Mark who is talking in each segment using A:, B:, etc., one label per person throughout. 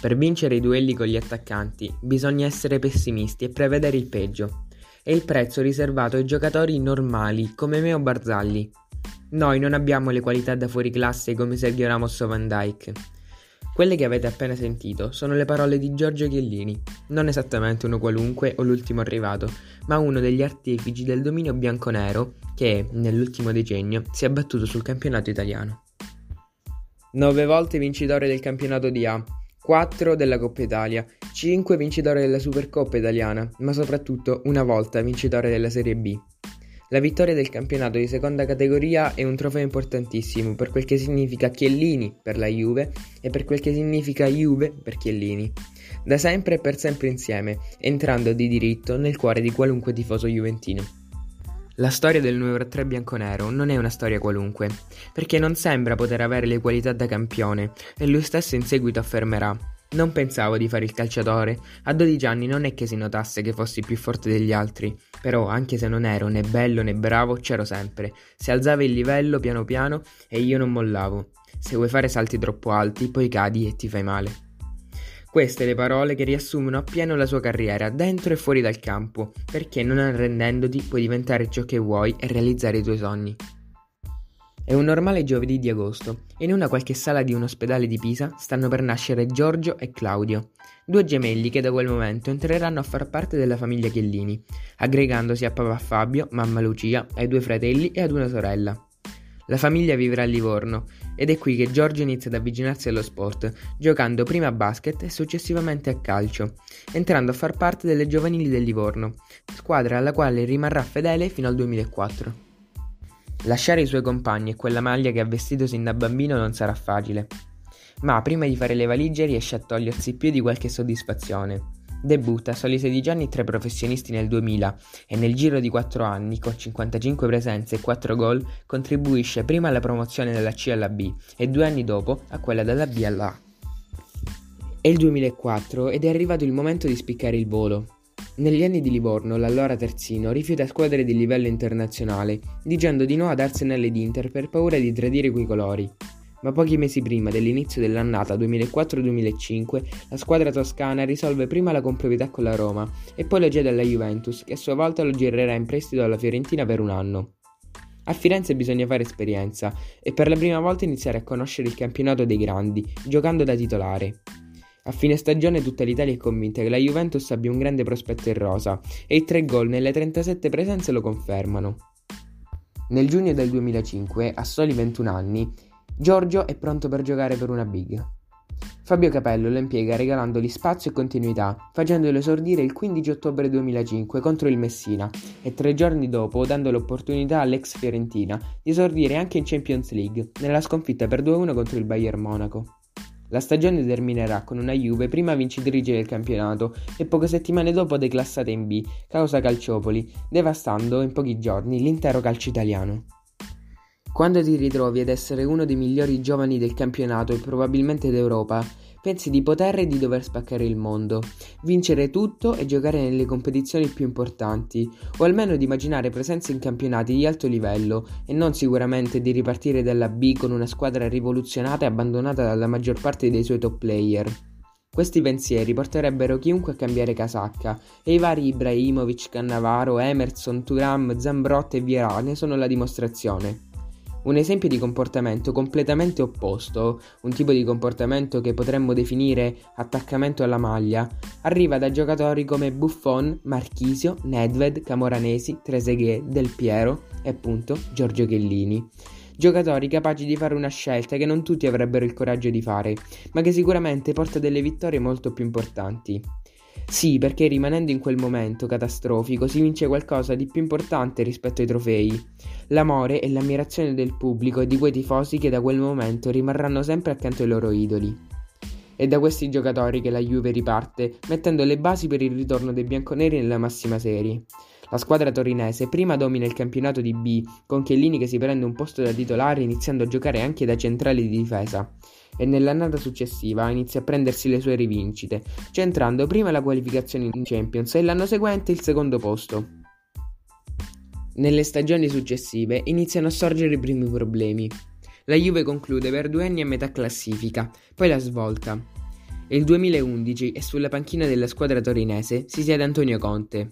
A: Per vincere i duelli con gli attaccanti bisogna essere pessimisti e prevedere il peggio. È il prezzo riservato ai giocatori normali come me o Barzagli. Noi non abbiamo le qualità da fuori classe come Sergio Ramos o Van Dyke. Quelle che avete appena sentito sono le parole di Giorgio Chiellini, non esattamente uno qualunque o l'ultimo arrivato, ma uno degli artefici del dominio bianconero che, nell'ultimo decennio, si è battuto sul campionato italiano. Nove volte vincitore del campionato di A, 4 della Coppa Italia, 5 vincitore della Supercoppa italiana, ma soprattutto una volta vincitore della Serie B. La vittoria del campionato di seconda categoria è un trofeo importantissimo per quel che significa Chiellini per la Juve e per quel che significa Juve per Chiellini. Da sempre e per sempre insieme, entrando di diritto nel cuore di qualunque tifoso juventino. La storia del numero 3 bianconero non è una storia qualunque, perché non sembra poter avere le qualità da campione e lui stesso in seguito affermerà non pensavo di fare il calciatore. A 12 anni non è che si notasse che fossi più forte degli altri, però anche se non ero né bello né bravo, c'ero sempre. Si alzava il livello piano piano e io non mollavo. Se vuoi fare salti troppo alti, poi cadi e ti fai male. Queste le parole che riassumono appieno la sua carriera, dentro e fuori dal campo, perché non arrendendoti puoi diventare ciò che vuoi e realizzare i tuoi sogni. È un normale giovedì di agosto e in una qualche sala di un ospedale di Pisa stanno per nascere Giorgio e Claudio, due gemelli che da quel momento entreranno a far parte della famiglia Chiellini, aggregandosi a papà Fabio, mamma Lucia, ai due fratelli e ad una sorella. La famiglia vivrà a Livorno ed è qui che Giorgio inizia ad avvicinarsi allo sport, giocando prima a basket e successivamente a calcio, entrando a far parte delle giovanili del Livorno, squadra alla quale rimarrà fedele fino al 2004. Lasciare i suoi compagni e quella maglia che ha vestito sin da bambino non sarà facile. Ma prima di fare le valigie riesce a togliersi più di qualche soddisfazione. Debutta a soli 16 anni tra i professionisti nel 2000 e nel giro di 4 anni, con 55 presenze e 4 gol, contribuisce prima alla promozione dalla C alla B e due anni dopo a quella dalla B alla A. È il 2004 ed è arrivato il momento di spiccare il volo. Negli anni di Livorno, l'allora terzino rifiuta squadre di livello internazionale, dicendo di no ad Arsenal ed Inter per paura di tradire quei colori. Ma pochi mesi prima dell'inizio dell'annata 2004-2005, la squadra toscana risolve prima la comproprietà con la Roma e poi lo cede alla Juventus, che a sua volta lo girerà in prestito alla Fiorentina per un anno. A Firenze bisogna fare esperienza e per la prima volta iniziare a conoscere il campionato dei grandi, giocando da titolare. A fine stagione tutta l'Italia è convinta che la Juventus abbia un grande prospetto in rosa e i tre gol nelle 37 presenze lo confermano. Nel giugno del 2005, a soli 21 anni, Giorgio è pronto per giocare per una big. Fabio Capello lo impiega regalandogli spazio e continuità, facendolo esordire il 15 ottobre 2005 contro il Messina e tre giorni dopo dando l'opportunità all'ex Fiorentina di esordire anche in Champions League nella sconfitta per 2-1 contro il Bayern Monaco. La stagione terminerà con una Juve prima vincitrice del campionato e poche settimane dopo declassata in B, causa Calciopoli, devastando in pochi giorni l'intero calcio italiano. Quando ti ritrovi ad essere uno dei migliori giovani del campionato e probabilmente d'Europa, pensi di poter e di dover spaccare il mondo, vincere tutto e giocare nelle competizioni più importanti, o almeno di immaginare presenze in campionati di alto livello e non sicuramente di ripartire dalla B con una squadra rivoluzionata e abbandonata dalla maggior parte dei suoi top player. Questi pensieri porterebbero chiunque a cambiare casacca e i vari Ibrahimovic, Cannavaro, Emerson, Turam, Zambrotta e Vieira ne sono la dimostrazione. Un esempio di comportamento completamente opposto, un tipo di comportamento che potremmo definire attaccamento alla maglia, arriva da giocatori come Buffon, Marchisio, Nedved, Camoranesi, Trezeguet, Del Piero e appunto Giorgio Chellini. Giocatori capaci di fare una scelta che non tutti avrebbero il coraggio di fare, ma che sicuramente porta delle vittorie molto più importanti. Sì, perché rimanendo in quel momento catastrofico si vince qualcosa di più importante rispetto ai trofei, l'amore e l'ammirazione del pubblico e di quei tifosi che da quel momento rimarranno sempre accanto ai loro idoli. È da questi giocatori che la Juve riparte, mettendo le basi per il ritorno dei bianconeri nella massima serie. La squadra torinese prima domina il campionato di B, con Chiellini che si prende un posto da titolare iniziando a giocare anche da centrale di difesa e nell'annata successiva inizia a prendersi le sue rivincite, centrando prima la qualificazione in Champions e l'anno seguente il secondo posto. Nelle stagioni successive iniziano a sorgere i primi problemi. La Juve conclude per due anni a metà classifica, poi la svolta. Il 2011 e sulla panchina della squadra torinese si siede Antonio Conte.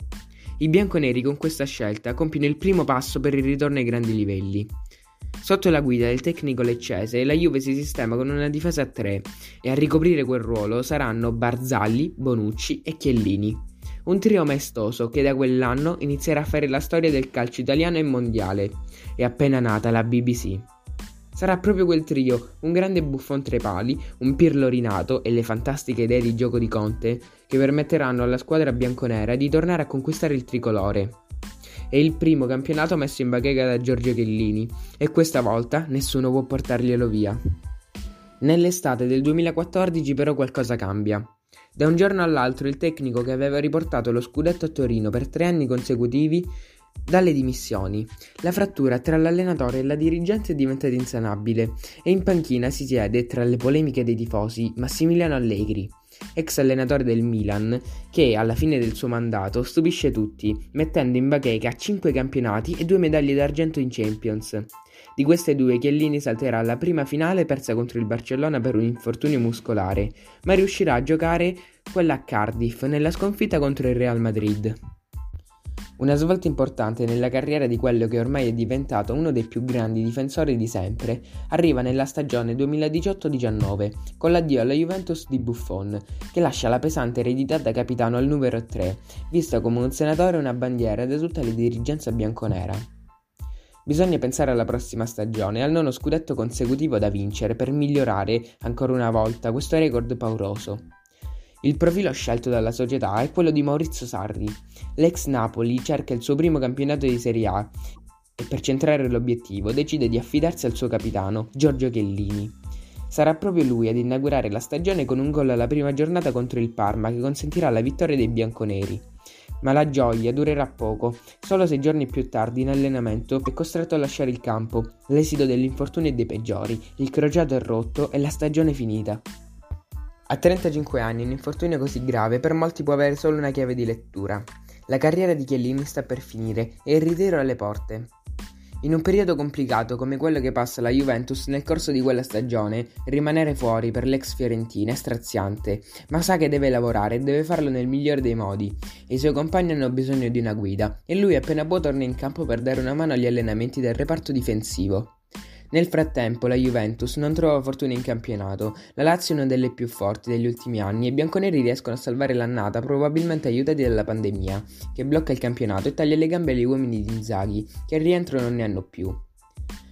A: I bianconeri con questa scelta compiono il primo passo per il ritorno ai grandi livelli. Sotto la guida del tecnico leccese, la Juve si sistema con una difesa a tre e a ricoprire quel ruolo saranno Barzalli, Bonucci e Chiellini. Un trio maestoso che da quell'anno inizierà a fare la storia del calcio italiano e mondiale. È appena nata la BBC. Sarà proprio quel trio, un grande buffon tra i pali, un Pirlo rinato e le fantastiche idee di gioco di Conte, che permetteranno alla squadra bianconera di tornare a conquistare il tricolore. È il primo campionato messo in bacheca da Giorgio Chiellini e questa volta nessuno può portarglielo via. Nell'estate del 2014 però qualcosa cambia. Da un giorno all'altro il tecnico che aveva riportato lo scudetto a Torino per tre anni consecutivi dalle dimissioni. La frattura tra l'allenatore e la dirigenza è diventata insanabile e in panchina si siede, tra le polemiche dei tifosi, Massimiliano Allegri, ex allenatore del Milan, che alla fine del suo mandato stupisce tutti, mettendo in bacheca 5 campionati e 2 medaglie d'argento in Champions. Di queste due Chiellini salterà alla prima finale persa contro il Barcellona per un infortunio muscolare, ma riuscirà a giocare quella a Cardiff nella sconfitta contro il Real Madrid. Una svolta importante nella carriera di quello che ormai è diventato uno dei più grandi difensori di sempre arriva nella stagione 2018-19 con l'addio alla Juventus di Buffon, che lascia la pesante eredità da capitano al numero 3, visto come un senatore e una bandiera da tutta la dirigenza bianconera. Bisogna pensare alla prossima stagione e al nono scudetto consecutivo da vincere per migliorare ancora una volta questo record pauroso. Il profilo scelto dalla società è quello di Maurizio Sarri. L'ex Napoli cerca il suo primo campionato di Serie A e per centrare l'obiettivo decide di affidarsi al suo capitano, Giorgio Chiellini. Sarà proprio lui ad inaugurare la stagione con un gol alla prima giornata contro il Parma che consentirà la vittoria dei bianconeri. Ma la gioia durerà poco, solo sei giorni più tardi in allenamento è costretto a lasciare il campo. L'esito dell'infortunio è dei peggiori, il crociato è rotto e la stagione finita. A 35 anni un infortunio così grave per molti può avere solo una chiave di lettura. La carriera di Chiellini sta per finire e il ritiro alle porte. In un periodo complicato come quello che passa la Juventus nel corso di quella stagione, rimanere fuori per l'ex Fiorentina è straziante, ma sa che deve lavorare e deve farlo nel migliore dei modi. I suoi compagni hanno bisogno di una guida e lui appena può torna in campo per dare una mano agli allenamenti del reparto difensivo. Nel frattempo la Juventus non trova fortuna in campionato, la Lazio è una delle più forti degli ultimi anni e i bianconeri riescono a salvare l'annata probabilmente aiutati dalla pandemia, che blocca il campionato e taglia le gambe agli uomini di Inzaghi, che al rientro non ne hanno più.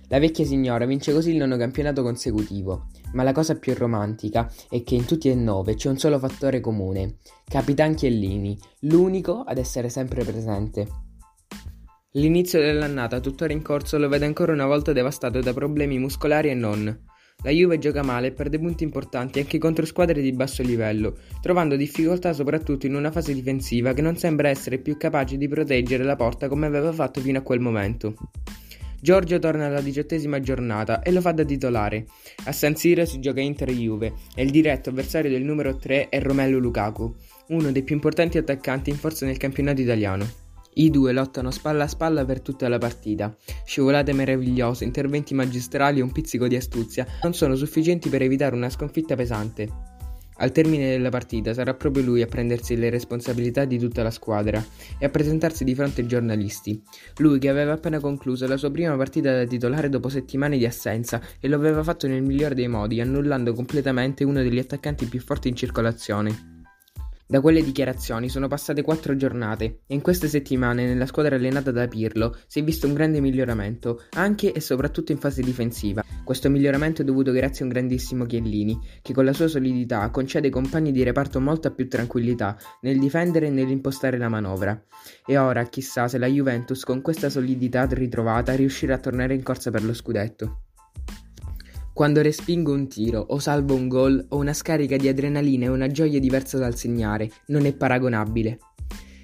A: La vecchia signora vince così il nono campionato consecutivo, ma la cosa più romantica è che in tutti e nove c'è un solo fattore comune, Capitan Chiellini, l'unico ad essere sempre presente. L'inizio dell'annata, tuttora in corso, lo vede ancora una volta devastato da problemi muscolari e non. La Juve gioca male e perde punti importanti anche contro squadre di basso livello, trovando difficoltà soprattutto in una fase difensiva che non sembra essere più capace di proteggere la porta come aveva fatto fino a quel momento. Giorgio torna alla diciottesima giornata e lo fa da titolare. A San Siro si gioca Inter-Juve e il diretto avversario del numero 3 è Romelu Lukaku, uno dei più importanti attaccanti in forza nel campionato italiano. I due lottano spalla a spalla per tutta la partita. Scivolate meravigliose, interventi magistrali e un pizzico di astuzia non sono sufficienti per evitare una sconfitta pesante. Al termine della partita sarà proprio lui a prendersi le responsabilità di tutta la squadra e a presentarsi di fronte ai giornalisti. Lui che aveva appena concluso la sua prima partita da titolare dopo settimane di assenza e lo aveva fatto nel migliore dei modi, annullando completamente uno degli attaccanti più forti in circolazione. Da quelle dichiarazioni sono passate quattro giornate e in queste settimane nella squadra allenata da Pirlo si è visto un grande miglioramento, anche e soprattutto in fase difensiva. Questo miglioramento è dovuto grazie a un grandissimo Chiellini, che con la sua solidità concede ai compagni di reparto molta più tranquillità nel difendere e nell'impostare la manovra. E ora chissà se la Juventus con questa solidità ritrovata riuscirà a tornare in corsa per lo scudetto. Quando respingo un tiro o salvo un gol ho una scarica di adrenalina e una gioia diversa dal segnare, non è paragonabile.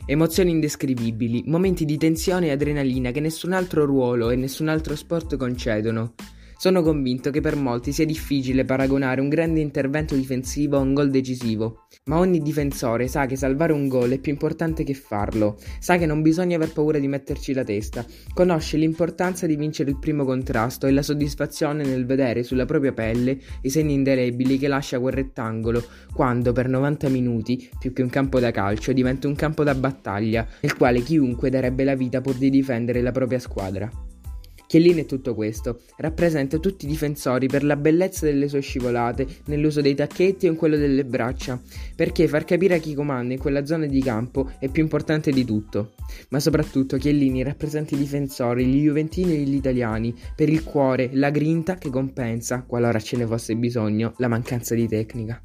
A: Emozioni indescrivibili, momenti di tensione e adrenalina che nessun altro ruolo e nessun altro sport concedono. Sono convinto che per molti sia difficile paragonare un grande intervento difensivo a un gol decisivo, ma ogni difensore sa che salvare un gol è più importante che farlo, sa che non bisogna aver paura di metterci la testa, conosce l'importanza di vincere il primo contrasto e la soddisfazione nel vedere sulla propria pelle i segni indelebili che lascia quel rettangolo quando per 90 minuti, più che un campo da calcio, diventa un campo da battaglia, nel quale chiunque darebbe la vita pur di difendere la propria squadra. Chiellini è tutto questo, rappresenta tutti i difensori per la bellezza delle sue scivolate, nell'uso dei tacchetti o in quello delle braccia, perché far capire a chi comanda in quella zona di campo è più importante di tutto. Ma soprattutto Chiellini rappresenta i difensori, gli juventini e gli italiani, per il cuore, la grinta che compensa, qualora ce ne fosse bisogno, la mancanza di tecnica.